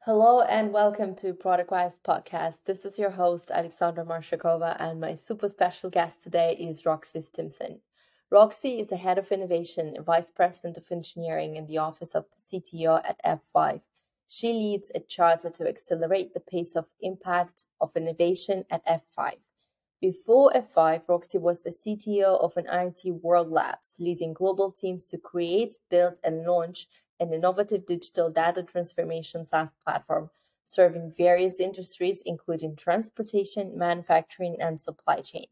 Hello and welcome to ProductWise podcast. This is your host, Alexandra Marshakova, and my super special guest today is Roxy Stimpson. Roxy is the head of innovation and vice president of engineering in the office of the CTO at F5. She leads a charter to accelerate the pace of impact of innovation at F5. Before F5, Roxy was the CTO of an IoT World Labs, leading global teams to create, build, and launch an innovative digital data transformation SaaS platform serving various industries, including transportation, manufacturing, and supply chain.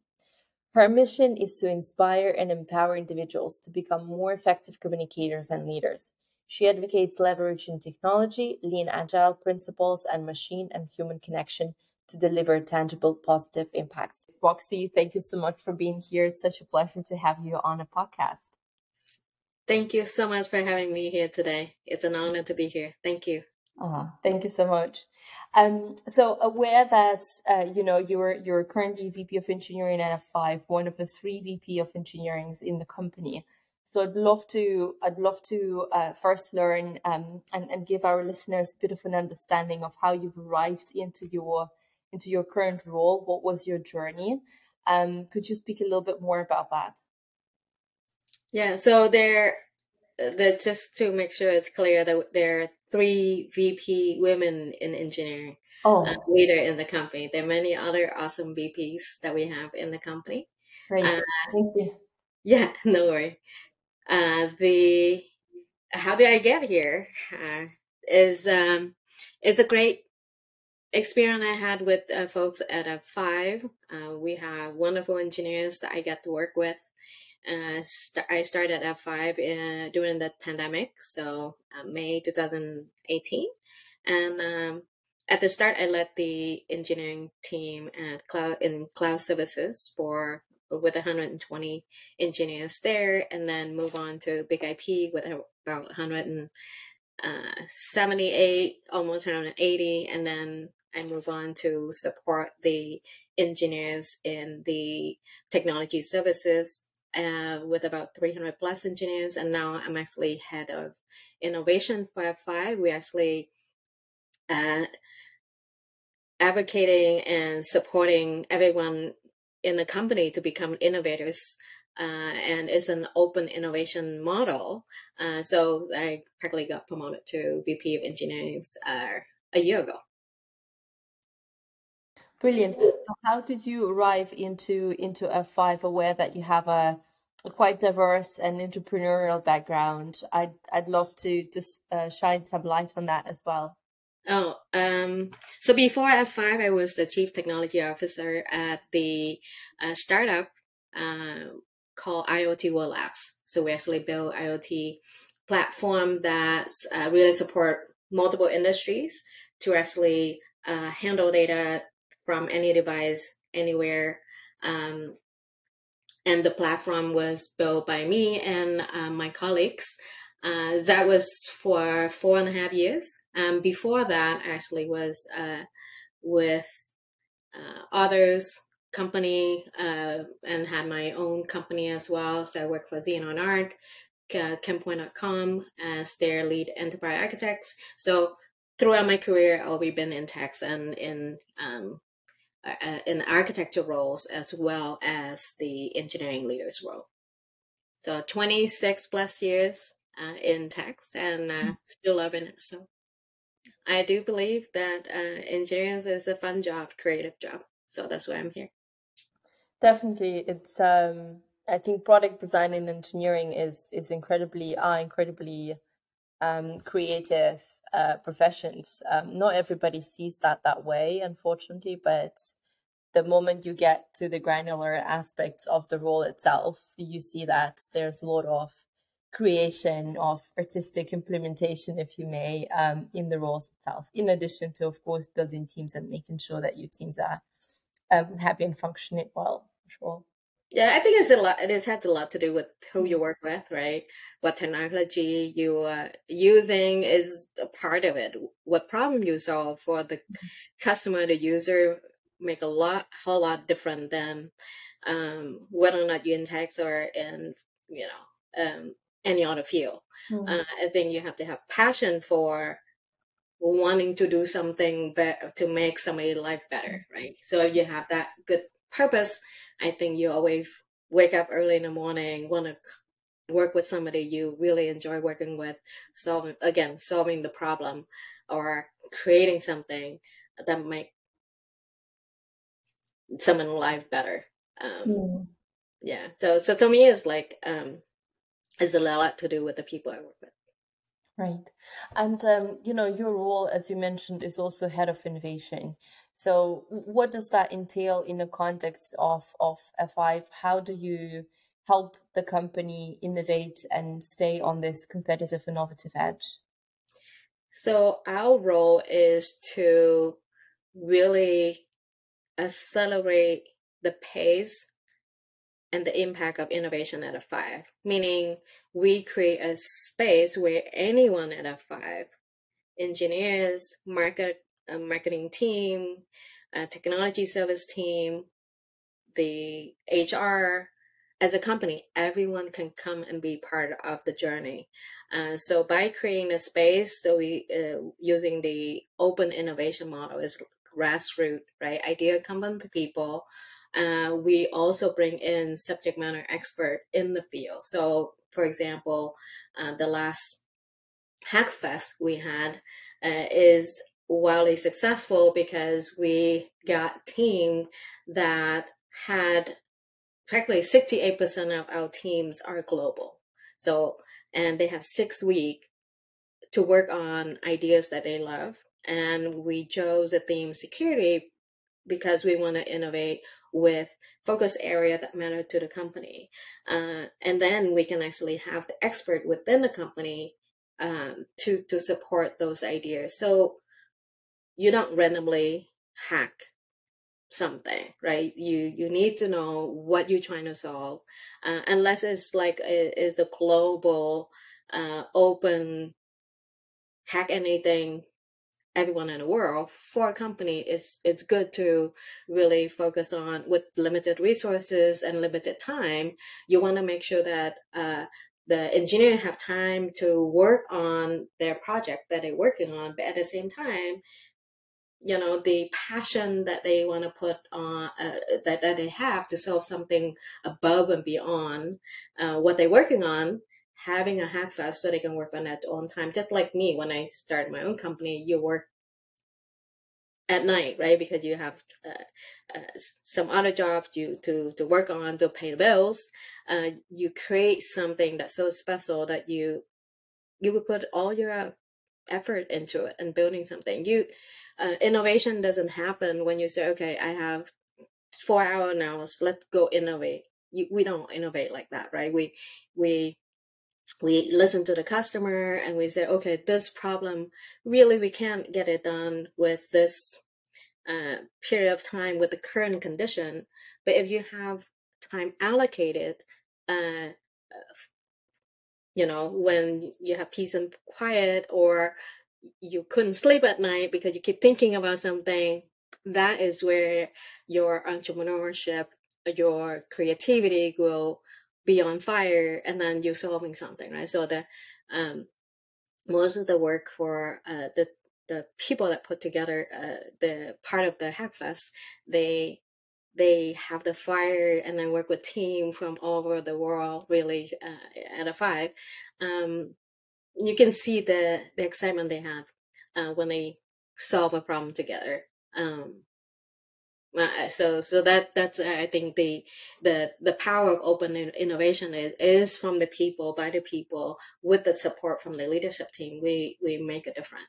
Her mission is to inspire and empower individuals to become more effective communicators and leaders. She advocates leveraging technology, lean agile principles, and machine and human connection to deliver tangible positive impacts. Roxy, thank you so much for being here. It's such a pleasure to have you on a podcast. Thank you so much for having me here today. It's an honor to be here. Thank you. Oh, thank you so much. Um, so aware that uh, you know you're you're currently VP of Engineering at F5, one of the three VP of Engineering in the company. So I'd love to I'd love to uh, first learn um, and and give our listeners a bit of an understanding of how you've arrived into your into your current role. What was your journey? Um, could you speak a little bit more about that? Yeah, so there, the just to make sure it's clear that there are three VP women in engineering, oh. uh, leader in the company. There are many other awesome VPs that we have in the company. Great, uh, thank you. Yeah, no worry. Uh, the how did I get here? Uh, is um, is a great experience I had with uh, folks at F5. Uh, we have wonderful engineers that I get to work with uh, st- I started at F5 uh, during the pandemic, so uh, May 2018. And um, at the start, I led the engineering team at cloud in cloud services for with 120 engineers there, and then move on to Big IP with about 178, uh, almost 180, and then I move on to support the engineers in the technology services uh, with about 300 plus engineers. And now I'm actually head of innovation for F5. We actually uh, advocating and supporting everyone in the company to become innovators. Uh, and it's an open innovation model. Uh, so I practically got promoted to VP of engineering uh, a year ago. Brilliant. How did you arrive into into F5 aware that you have a, a quite diverse and entrepreneurial background? I'd I'd love to just uh, shine some light on that as well. Oh, um, so before F5, I was the chief technology officer at the uh, startup uh, called IoT World Labs. So we actually build IoT platform that uh, really support multiple industries to actually uh, handle data from any device anywhere. Um, and the platform was built by me and uh, my colleagues. Uh, that was for four and a half years. Um, before that, actually, was uh, with uh, others company uh, and had my own company as well. So I worked for Xenon Art, Chempoint.com as their lead enterprise architects. So throughout my career, I've been in tech and in um, uh, in architecture roles as well as the engineering leaders role. So 26 plus years uh, in tech and uh, mm-hmm. still loving it. So I do believe that uh, engineering is a fun job, creative job. So that's why I'm here. Definitely, it's. Um, I think product design and engineering is is incredibly are incredibly um, creative uh, professions. Um, not everybody sees that that way, unfortunately, but the moment you get to the granular aspects of the role itself, you see that there's a lot of creation of artistic implementation, if you may, um, in the roles itself. In addition to, of course, building teams and making sure that your teams are um, happy and functioning well. For sure. Yeah, I think it's a lot. It has had a lot to do with who you work with, right? What technology you are using is a part of it. What problem you solve for the mm-hmm. customer, the user, make a lot, whole lot different than um, whether or not you're in tech or in, you know, um, any other field. Mm-hmm. Uh, I think you have to have passion for wanting to do something better to make somebody's life better, right? So if you have that good purpose, I think you always wake up early in the morning, want to work with somebody you really enjoy working with, solving again solving the problem or creating something that make someone's life better. Um, mm. Yeah. So so to me, it's like um, it's a lot to do with the people I work with. Right. And, um, you know, your role, as you mentioned, is also head of innovation. So, what does that entail in the context of, of F5? How do you help the company innovate and stay on this competitive, innovative edge? So, our role is to really accelerate the pace and the impact of innovation at F5, meaning we create a space where anyone at F5, engineers, market, uh, marketing team, a technology service team, the HR, as a company, everyone can come and be part of the journey. Uh, so by creating a space, so we uh, using the open innovation model is grassroots, right? Idea come from people uh, we also bring in subject matter expert in the field. So, for example, uh, the last Hackfest we had uh, is wildly successful because we got team that had practically 68% of our teams are global. So, and they have six weeks to work on ideas that they love. And we chose the theme security because we want to innovate with focus area that matter to the company. Uh, and then we can actually have the expert within the company um, to, to support those ideas. So you don't randomly hack something right? You you need to know what you're trying to solve uh, unless it's like it is the global uh, open hack anything everyone in the world for a company it's it's good to really focus on with limited resources and limited time. You want to make sure that uh, the engineer have time to work on their project that they're working on but at the same time you know the passion that they want to put on uh, that, that they have to solve something above and beyond uh, what they're working on having a hack fest so they can work on that own time. Just like me, when I started my own company, you work at night, right? Because you have uh, uh, some other jobs you to to work on to pay the bills. Uh, you create something that's so special that you you would put all your effort into it and building something. You uh, innovation doesn't happen when you say, okay, I have four hour now, let's go innovate. You, we don't innovate like that, right? We we we listen to the customer and we say, okay, this problem really we can't get it done with this uh, period of time with the current condition. But if you have time allocated, uh, you know, when you have peace and quiet, or you couldn't sleep at night because you keep thinking about something, that is where your entrepreneurship, your creativity will be on fire and then you're solving something right? So the um most of the work for uh the the people that put together uh the part of the hackfest they they have the fire and then work with team from all over the world really uh, at F5 um you can see the the excitement they had uh, when they solve a problem together um uh, so so that that's I think the the the power of open innovation is, is from the people by the people with the support from the leadership team we we make a difference.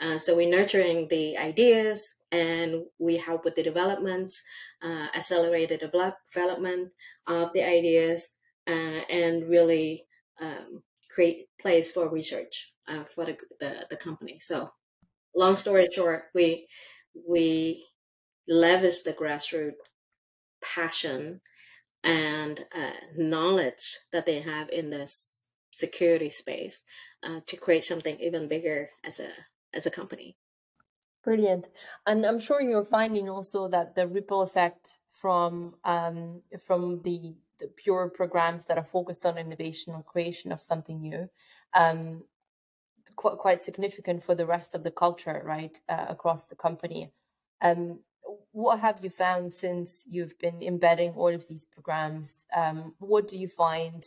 Uh, so we're nurturing the ideas and we help with the development, uh, accelerate the development of the ideas, uh, and really um, create place for research uh, for the, the the company. So long story short, we we leverage the grassroots passion and uh, knowledge that they have in this security space uh, to create something even bigger as a as a company. Brilliant, and I'm sure you're finding also that the ripple effect from um, from the, the pure programs that are focused on innovation or creation of something new um, quite quite significant for the rest of the culture, right, uh, across the company. Um, what have you found since you've been embedding all of these programs? Um, what do you find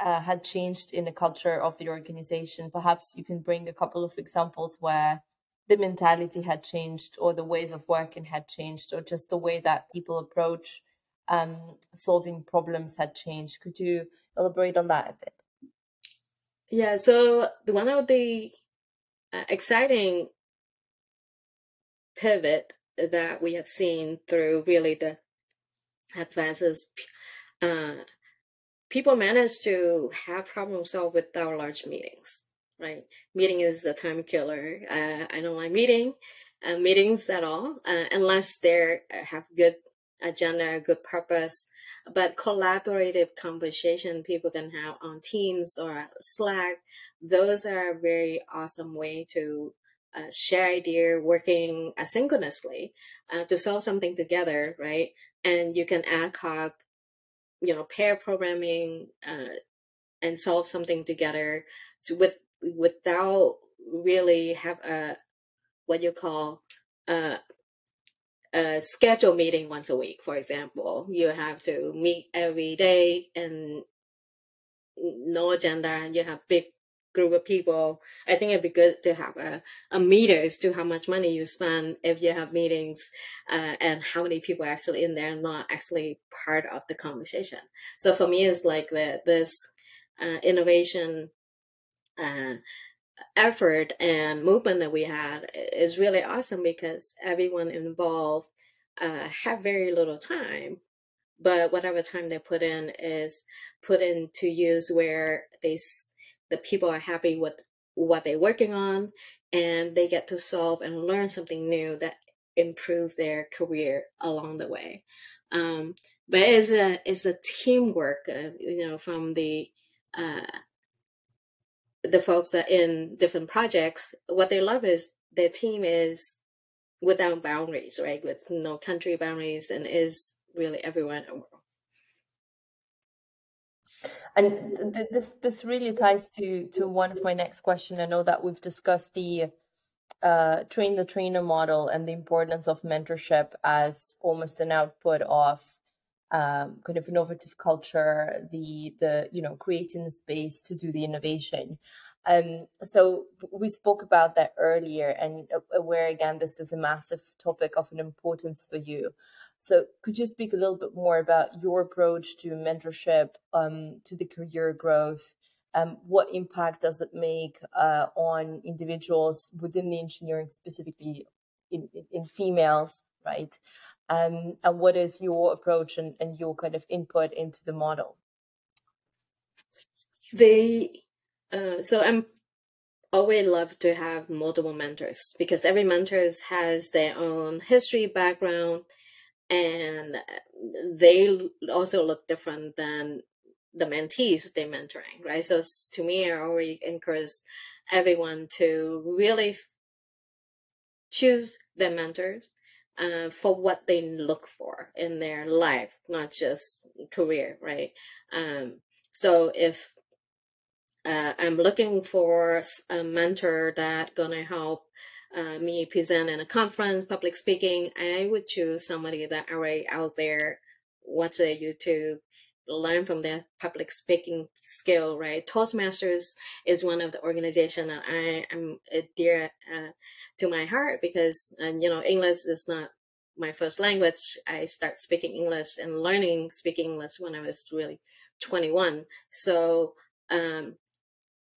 uh, had changed in the culture of the organization? Perhaps you can bring a couple of examples where the mentality had changed, or the ways of working had changed, or just the way that people approach um, solving problems had changed. Could you elaborate on that a bit? Yeah, so the one of the uh, exciting pivot that we have seen through really the advances, uh, people manage to have problem solve without large meetings, right? Meeting is a time killer. Uh, I don't like meeting uh, meetings at all uh, unless they have good agenda, good purpose. But collaborative conversation people can have on Teams or Slack, those are a very awesome way to uh, share idea working asynchronously uh, to solve something together, right? And you can ad hoc, you know, pair programming uh, and solve something together with without really have a what you call uh, a schedule meeting once a week, for example. You have to meet every day and no agenda and you have big group of people. I think it'd be good to have a, a meters to how much money you spend if you have meetings uh, and how many people are actually in there not actually part of the conversation. So for me, it's like the, this uh, innovation uh, effort and movement that we had is really awesome because everyone involved uh, have very little time but whatever time they put in is put into use where they the people are happy with what they're working on and they get to solve and learn something new that improve their career along the way. Um, but it's a it's a teamwork uh, you know from the uh, the folks that in different projects, what they love is their team is without boundaries, right? With no country boundaries and is really everywhere in the world. And th- this this really ties to to one of my next question. I know that we've discussed the uh, train the trainer model and the importance of mentorship as almost an output of um, kind of innovative culture, the the you know creating the space to do the innovation. Um, so we spoke about that earlier, and where again this is a massive topic of an importance for you. So could you speak a little bit more about your approach to mentorship, um, to the career growth? Um, what impact does it make uh, on individuals within the engineering, specifically in, in females, right? Um, and what is your approach and, and your kind of input into the model? They uh, so i'm always love to have multiple mentors because every mentor has their own history background and they also look different than the mentees they're mentoring right? So to me i always encourage everyone to really choose their mentors uh, for what they look for in their life, not just career, right? Um, so if uh, I'm looking for a mentor that gonna help uh, me present in a conference, public speaking, I would choose somebody that already out there, watch a YouTube, learn from their public speaking skill, right? Toastmasters is one of the organization that I am dear uh, to my heart because, and you know, English is not my first language. I start speaking English and learning speaking English when I was really 21. So, um,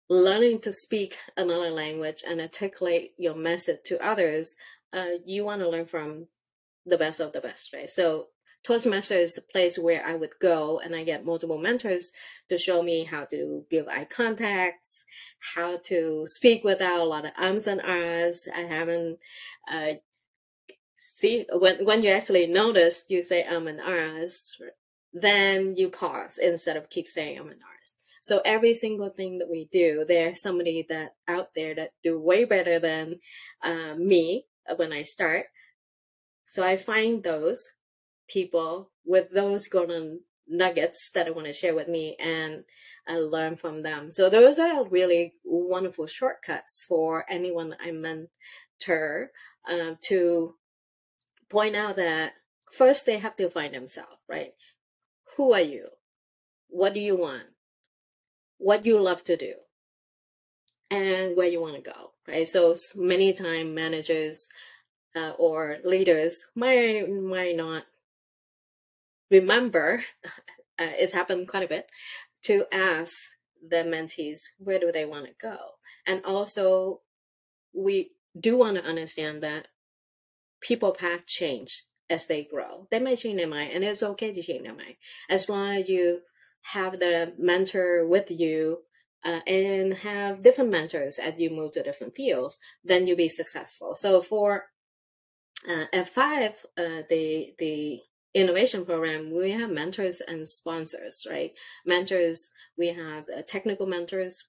learning to speak another language and articulate your message to others, uh, you want to learn from the best of the best, right? So Toastmaster is a place where I would go and I get multiple mentors to show me how to give eye contacts, how to speak without a lot of ums and ahs. I haven't, uh, see, when, when you actually notice you say um and ahs, then you pause instead of keep saying um and ahs. So every single thing that we do, there's somebody that out there that do way better than uh, me when I start. So I find those people with those golden nuggets that I want to share with me and I learn from them. So those are really wonderful shortcuts for anyone I mentor uh, to point out that first they have to find themselves, right? Who are you? What do you want? What you love to do? And where you want to go, right? So many time managers uh, or leaders might might not remember. Uh, it's happened quite a bit to ask the mentees where do they want to go, and also we do want to understand that people path change as they grow. They may change their mind, and it's okay to change their mind as long as you have the mentor with you uh, and have different mentors as you move to different fields. Then you'll be successful. So for uh, F5, uh, the the innovation program, we have mentors and sponsors, right? Mentors, we have uh, technical mentors,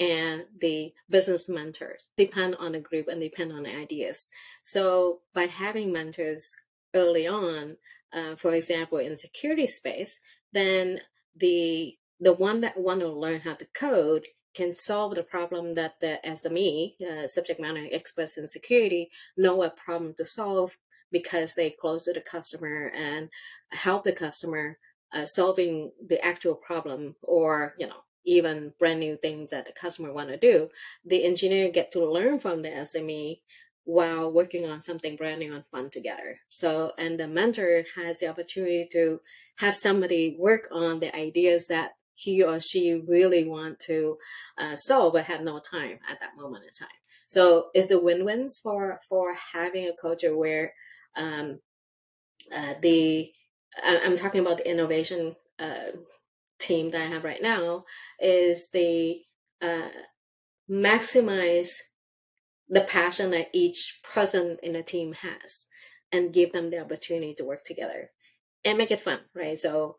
and the business mentors depend on the group and depend on the ideas. So by having mentors early on, uh, for example, in security space, then the the one that want to learn how to code can solve the problem that the SME, uh, subject matter experts in security, know a problem to solve because they close to the customer and help the customer uh, solving the actual problem or you know even brand new things that the customer want to do, the engineer get to learn from the SME while working on something brand new and fun together. So, and the mentor has the opportunity to have somebody work on the ideas that he or she really want to uh, solve, but have no time at that moment in time. So, it's a win-wins for for having a culture where um, uh, the I'm talking about the innovation uh, team that I have right now is the uh, maximize the passion that each person in a team has and give them the opportunity to work together and make it fun, right? So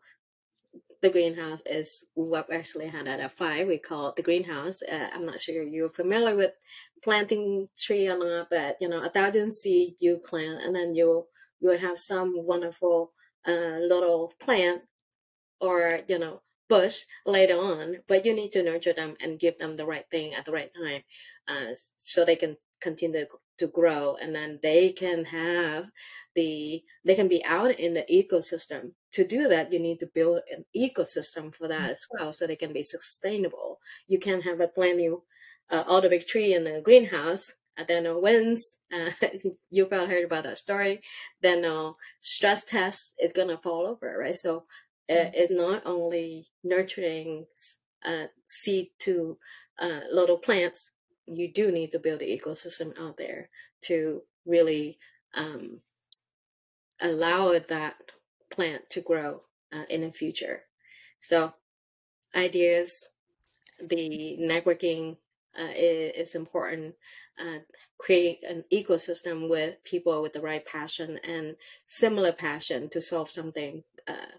the greenhouse is what we actually had at F5. We call it the greenhouse. Uh, I'm not sure you're familiar with planting tree or not, but you know, a thousand seed you plant and then you'll you'll have some wonderful uh, little plant or you know bush later on, but you need to nurture them and give them the right thing at the right time uh, so they can continue to grow and then they can have the they can be out in the ecosystem. To do that you need to build an ecosystem for that as well so they can be sustainable. You can't have a brand new uh, all the big tree in the greenhouse and then no winds uh, you probably heard about that story then uh, stress test is gonna fall over right? So uh, is not only nurturing uh, seed to uh, little plants, you do need to build an ecosystem out there to really um, allow that plant to grow uh, in the future. So, ideas, the networking uh, is, is, important. Uh, create an ecosystem with people with the right passion and similar passion to solve something uh,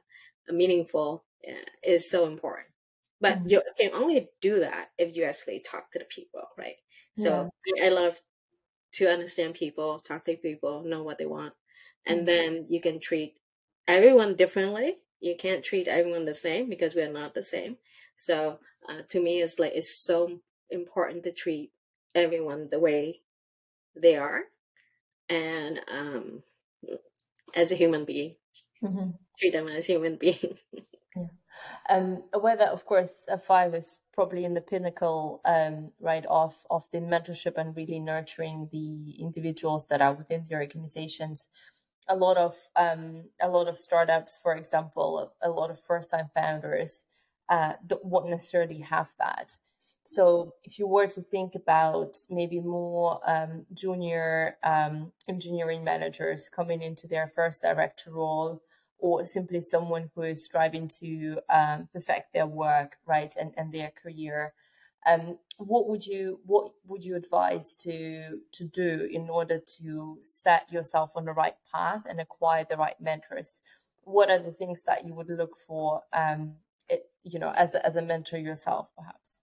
meaningful uh, is so important. But mm-hmm. you can only do that if you actually talk to the people, right? So yeah. I, I love to understand people, talk to people, know what they want, and mm-hmm. then you can treat everyone differently. You can't treat everyone the same because we are not the same. So uh, to me, it's like it's so important to treat everyone the way they are, and um, as a human being. Mm-hmm. Treat them as human being. yeah. Um, that, of course, F5 is probably in the pinnacle, um, right, of, of the mentorship and really nurturing the individuals that are within the organizations. A lot of um, a lot of startups, for example, a, a lot of first time founders uh, won't necessarily have that. So if you were to think about maybe more um, junior um, engineering managers coming into their first director role, or simply someone who is striving to um, perfect their work, right, and, and their career, um, what would you what would you advise to to do in order to set yourself on the right path and acquire the right mentors? What are the things that you would look for, um, it, you know, as a, as a mentor yourself, perhaps?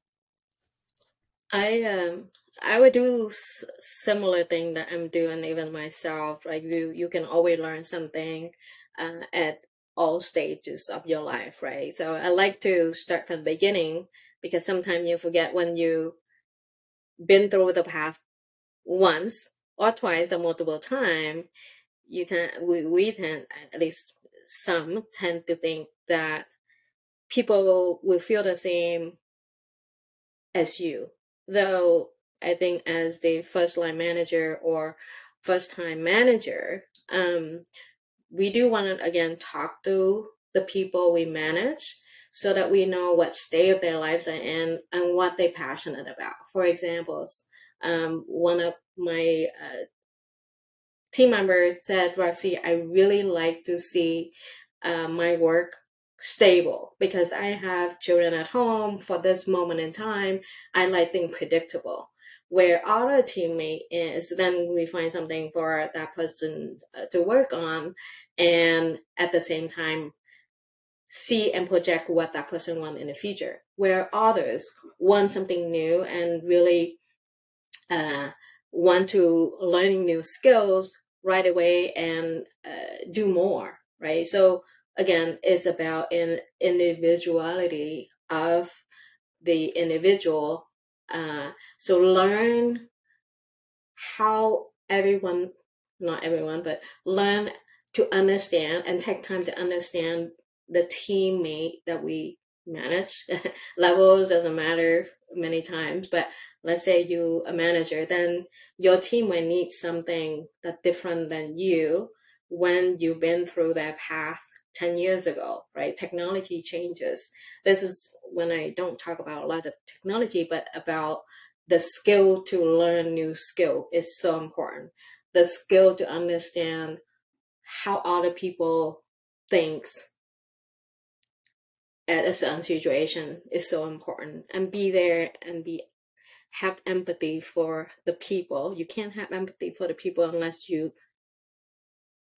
I um I would do s- similar thing that I'm doing even myself. Like you, you can always learn something uh, at all stages of your life, right? So I like to start from the beginning because sometimes you forget when you've been through the path once or twice or multiple time, you tend we, we tend at least some tend to think that people will feel the same as you. Though I think as the first line manager or first time manager, um, we do want to again talk to the people we manage so that we know what state of their lives are in and what they're passionate about. For examples, um, one of my uh, team members said, Roxy, I really like to see uh, my work stable because I have children at home for this moment in time. I like things predictable. Where other teammate is, then we find something for that person uh, to work on, and at the same time see and project what that person want in the future. Where others want something new and really uh, want to learning new skills right away and uh, do more, right? So again, it's about an individuality of the individual. Uh, so learn how everyone, not everyone, but learn to understand and take time to understand the teammate that we manage. Levels doesn't matter many times, but let's say you a manager, then your team might need something that different than you when you've been through that path 10 years ago, right? Technology changes. This is when I don't talk about a lot of technology, but about the skill to learn new skill is so important. The skill to understand how other people thinks at a certain situation is so important. And be there and be have empathy for the people. You can't have empathy for the people unless you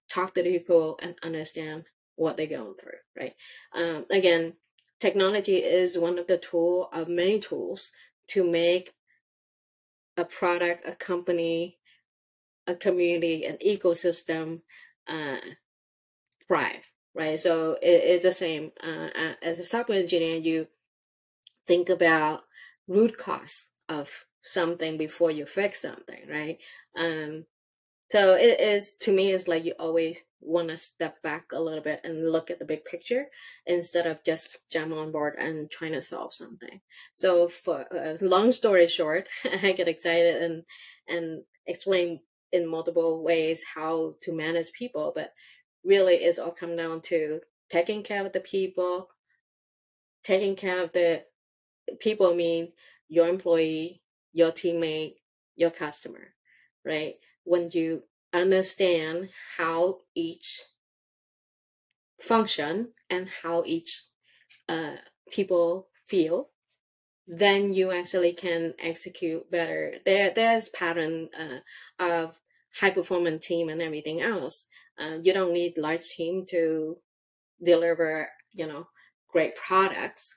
talk to the people and understand what they're going through right? Um, again technology is one of the tool of many tools to make a product a company a community an ecosystem uh, thrive right? So it, it's the same. Uh, as a software engineer, you think about root cause of something before you fix something, right? Um, so it is to me, it's like you always want to step back a little bit and look at the big picture instead of just jump on board and trying to solve something. So for uh, long story short, I get excited and and explain in multiple ways how to manage people, but really it's all come down to taking care of the people, taking care of the people mean your employee, your teammate, your customer, right? When you understand how each function and how each uh, people feel, then you actually can execute better. There, there's pattern uh, of high performance team and everything else. Uh, you don't need large team to deliver, you know, great products.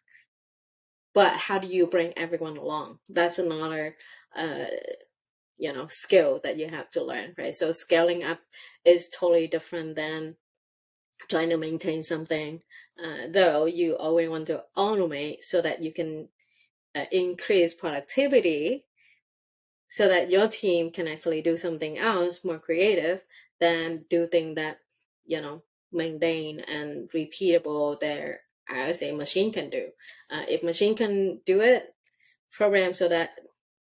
But how do you bring everyone along? That's another, uh, you know, skill that you have to learn, right? So scaling up is totally different than trying to maintain something. Uh, though you always want to automate so that you can uh, increase productivity so that your team can actually do something else more creative than do things that you know maintain and repeatable I would say machine can do. Uh, if machine can do it, program so that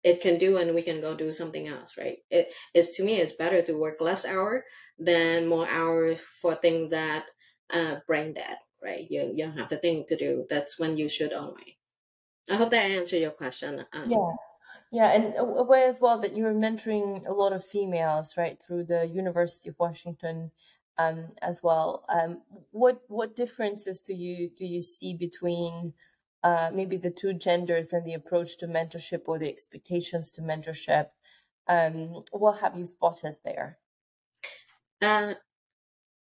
it can do and we can go do something else, right? It is to me it's better to work less hour than more hours for things that uh, brain dead, right? You you don't have the thing to do. That's when you should only. I hope that answered your question. Um, yeah. Yeah, and aware as well that you're mentoring a lot of females, right, through the University of Washington, um, as well. Um, what what differences do you do you see between uh, maybe the two genders and the approach to mentorship or the expectations to mentorship? Um, what have you spotted there? Uh,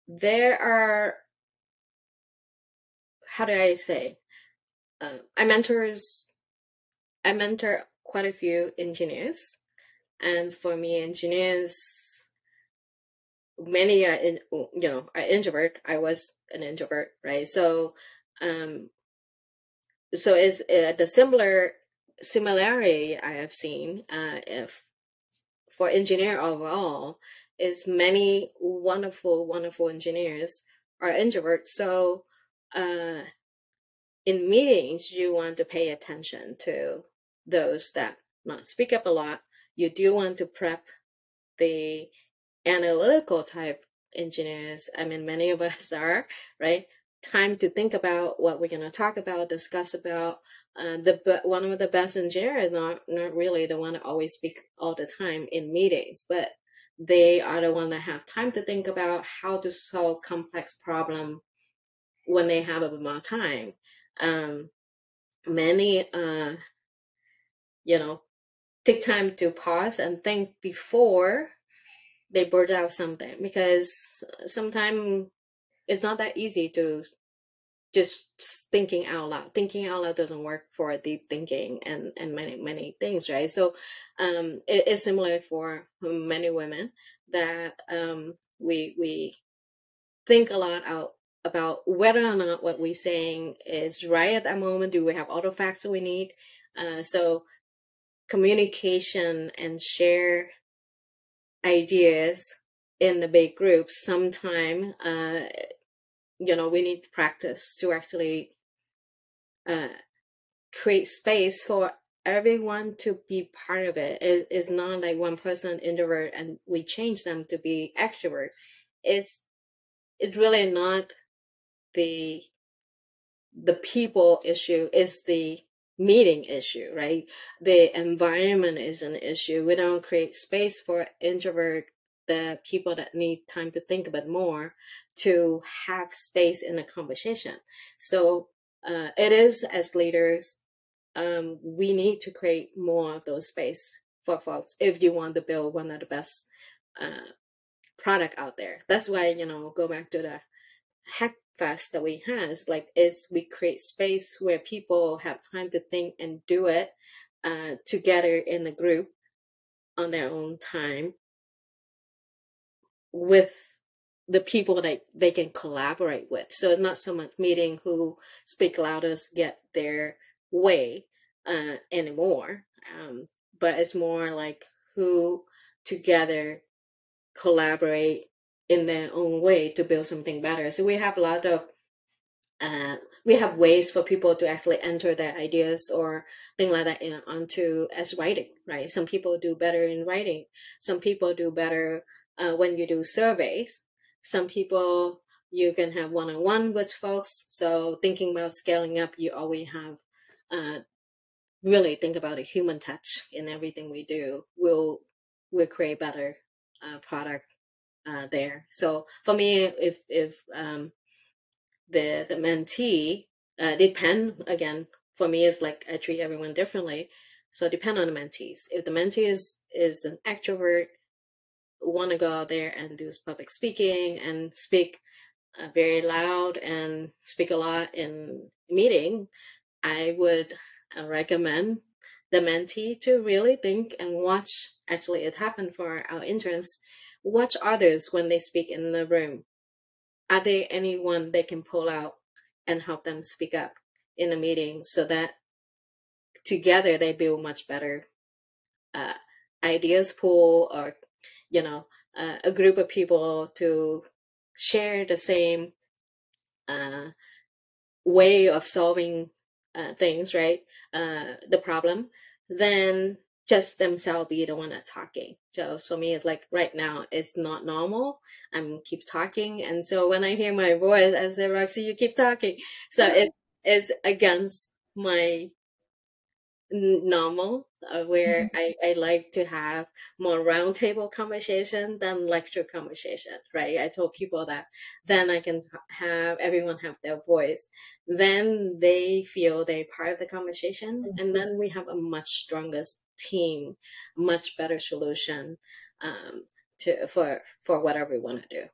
there are, how do I say? Uh, I mentors, I mentor quite a few engineers. And for me, engineers many are in, you know are introvert. I was an introvert, right? So um, so is uh, the similar similarity I have seen uh, if for engineer overall is many wonderful wonderful engineers are introverts. So uh, in meetings, you want to pay attention to those that not speak up a lot. You do want to prep the analytical type engineers. I mean, many of us are right. Time to think about what we're going to talk about, discuss about. Uh, the one of the best engineers not not really the one that always speak all the time in meetings, but they are the one that have time to think about how to solve complex problem when they have a bit more time. Um, many, uh, you know, take time to pause and think before they burn out something because sometimes it's not that easy to just thinking out loud. Thinking out loud doesn't work for deep thinking and and many many things right? So um it is similar for many women that um we we think a lot out about whether or not what we're saying is right at that moment. Do we have all the facts that we need? Uh so communication and share ideas in the big groups sometime uh you know we need practice to actually uh, create space for everyone to be part of it. it it's not like one person introvert and we change them to be extrovert. It's it's really not the the people issue is the meeting issue right? The environment is an issue. We don't create space for introvert the people that need time to think a bit more to have space in a conversation. So uh, it is as leaders, um, we need to create more of those space for folks if you want to build one of the best uh, product out there. That's why you know go back to the hack fest that we has like is we create space where people have time to think and do it uh, together in a group on their own time with the people that they can collaborate with. So it's not so much meeting who speak loudest get their way uh, anymore, um, but it's more like who together collaborate in their own way to build something better. So we have a lot of uh, we have ways for people to actually enter their ideas or thing like that in, onto as writing, right? Some people do better in writing. Some people do better uh, when you do surveys. Some people you can have one on one with folks. So thinking about scaling up, you always have uh, really think about a human touch in everything we do. We'll we'll create better uh, product uh, there. So for me, if if um, the the mentee uh, depend again for me is like I treat everyone differently. So depend on the mentees. If the mentee is is an extrovert want to go out there and do public speaking and speak uh, very loud and speak a lot in meeting, I would uh, recommend the mentee to really think and watch. Actually, it happened for our interns. Watch others when they speak in the room. Are there anyone they can pull out and help them speak up in a meeting so that together they build much better uh, ideas pool or you know uh, a group of people to share the same uh, way of solving uh, things right uh, the problem then just themselves be the one that's talking. So for me it's like right now it's not normal. I'm keep talking and so when i hear my voice i say roxy you keep talking. So it is against my normal uh, where mm-hmm. I, I like to have more roundtable conversation than lecture conversation right i told people that then i can have everyone have their voice then they feel they're part of the conversation mm-hmm. and then we have a much stronger team much better solution um, to for for whatever we want to do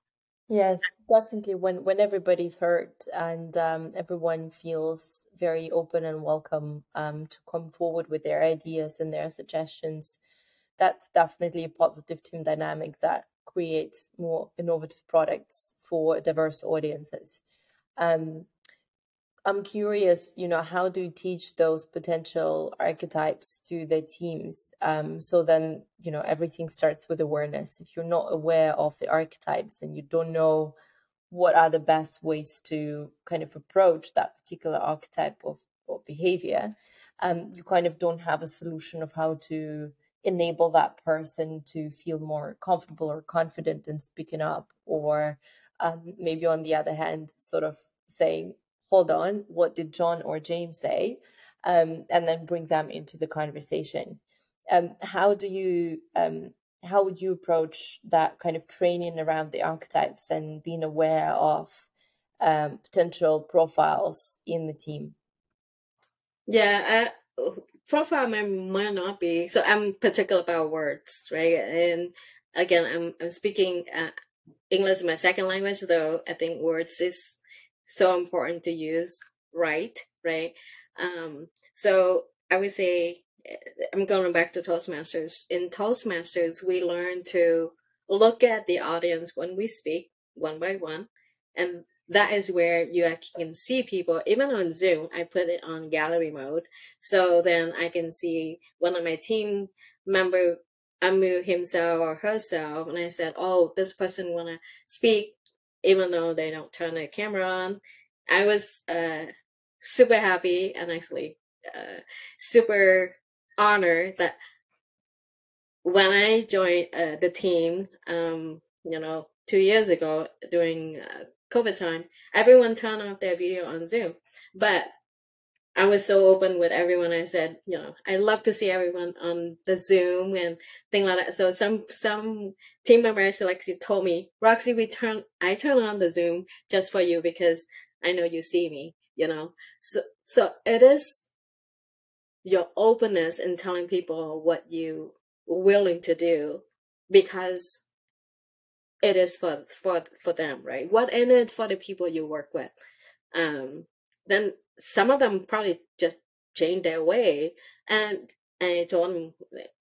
Yes, definitely. When when everybody's hurt and um, everyone feels very open and welcome um, to come forward with their ideas and their suggestions, that's definitely a positive team dynamic that creates more innovative products for diverse audiences. Um, I'm curious, you know, how do you teach those potential archetypes to the teams? Um, so then, you know, everything starts with awareness. If you're not aware of the archetypes and you don't know what are the best ways to kind of approach that particular archetype of, of behavior, um, you kind of don't have a solution of how to enable that person to feel more comfortable or confident in speaking up, or um, maybe on the other hand, sort of saying, hold on, what did John or James say? Um, and then bring them into the conversation. Um, how do you, um, how would you approach that kind of training around the archetypes and being aware of um, potential profiles in the team? Yeah, uh, profile might, might not be. So I'm particular about words, right? And again, I'm I'm speaking uh, English my second language, though I think words is so important to use right, right? Um, so I would say I'm going back to Toastmasters. In Toastmasters, we learn to look at the audience when we speak one by one, and that is where you can see people. Even on Zoom, I put it on gallery mode, so then I can see one of my team member Amu himself or herself, and I said, "Oh, this person want to speak even though they don't turn their camera on. I was uh, super happy and actually uh, super honored that when I joined uh, the team, um, you know, two years ago during uh, COVID time, everyone turned off their video on Zoom. But I was so open with everyone. I said, you know, I love to see everyone on the Zoom and thing like that. So some some team members actually told me, Roxy, we turn I turn on the Zoom just for you because I know you see me. You know, so so it is your openness in telling people what you willing to do because it is for for for them, right? What in it for the people you work with. Um, then some of them probably just change their way and I told them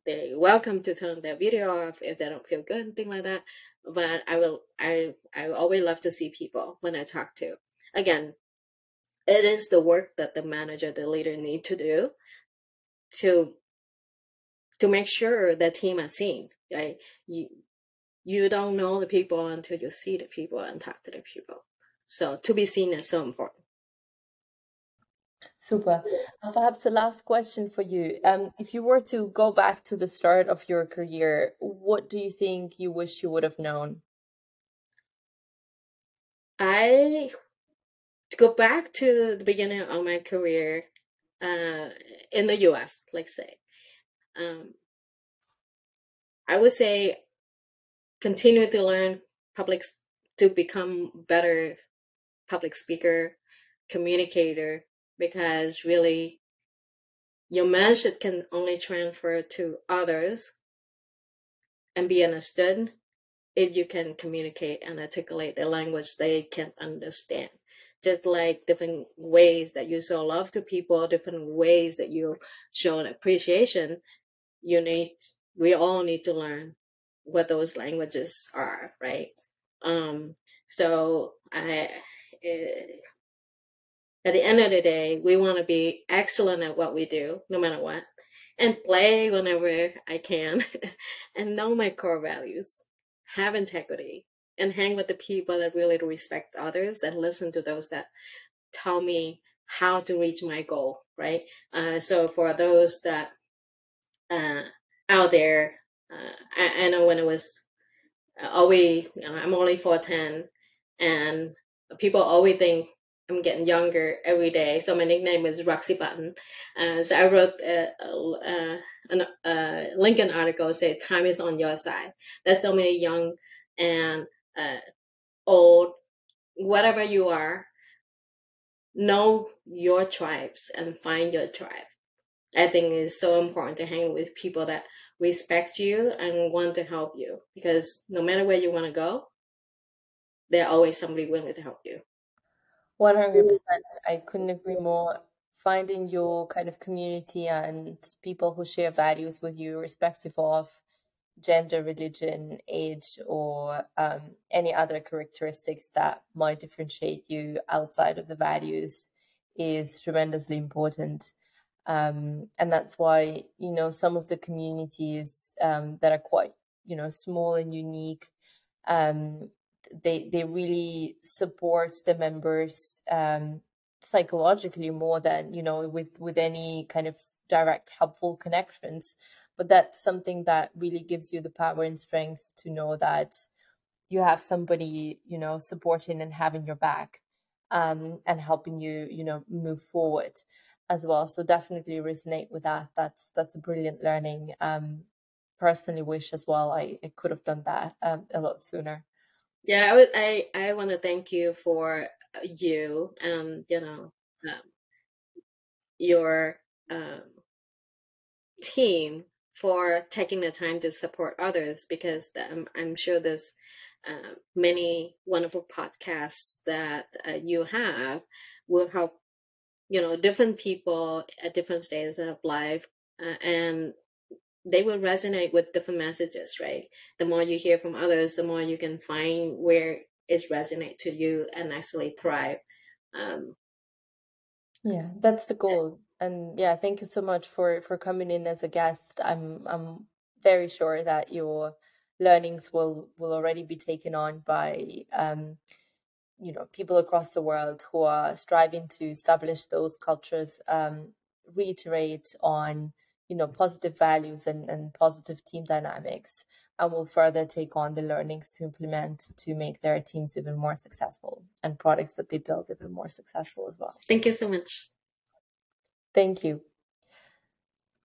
they're welcome to turn their video off if they don't feel good, thing like that. But I will, I, I always love to see people when I talk to. Again, it is the work that the manager, the leader need to do to, to make sure the team is seen. Right? You, you don't know the people until you see the people and talk to the people. So to be seen is so important. Super. And perhaps the last question for you. Um, if you were to go back to the start of your career, what do you think you wish you would have known? I to go back to the beginning of my career uh, in the US, let's say. Um, I would say continue to learn public to become better public speaker, communicator, because really your message can only transfer to others and be understood if you can communicate and articulate the language they can understand. Just like different ways that you show love to people, different ways that you show an appreciation, you need, we all need to learn what those languages are, right? Um, so I, it, eh, at the end of the day, we want to be excellent at what we do, no matter what, and play whenever I can, and know my core values, have integrity, and hang with the people that really respect others and listen to those that tell me how to reach my goal, right? Uh, so for those that uh, out there, uh, I, I, know when it was always, you know, I'm only 4'10, and people always think I'm getting younger every day. So my nickname is Roxy Button. Uh, so I wrote a, a, a, a, LinkedIn article say time is on your side. There's so many young and uh, old, whatever you are, know your tribes and find your tribe. I think it's so important to hang with people that respect you and want to help you because no matter where you want to go, there's always somebody willing to help you. 100%. I couldn't agree more. Finding your kind of community and people who share values with you, respective of gender, religion, age, or um, any other characteristics that might differentiate you outside of the values is tremendously important. Um, and that's why, you know, some of the communities um, that are quite, you know, small and unique, um, they, they really support the members um, psychologically more than, you know, with, with any kind of direct helpful connections. But that's something that really gives you the power and strength to know that you have somebody you know supporting and having your back um, and helping you you know move forward as well. So definitely resonate with that. That's that's a brilliant learning. Um personally wish as well i, I could have done that um, a lot sooner yeah i would i i want to thank you for uh, you and you know um, your um, team for taking the time to support others because um, I'm sure there's uh, many wonderful podcasts that uh, you have will help you know different people at different stages of life uh, and they will resonate with different messages right the more you hear from others the more you can find where it resonates to you and actually thrive um, yeah that's the goal and yeah, thank you so much for for coming in as a guest. I'm I'm very sure that your learnings will will already be taken on by um, you know people across the world who are striving to establish those cultures, um, reiterate on you know positive values and, and positive team dynamics, and will further take on the learnings to implement to make their teams even more successful and products that they build even more successful as well. Thank you so much. Thank you.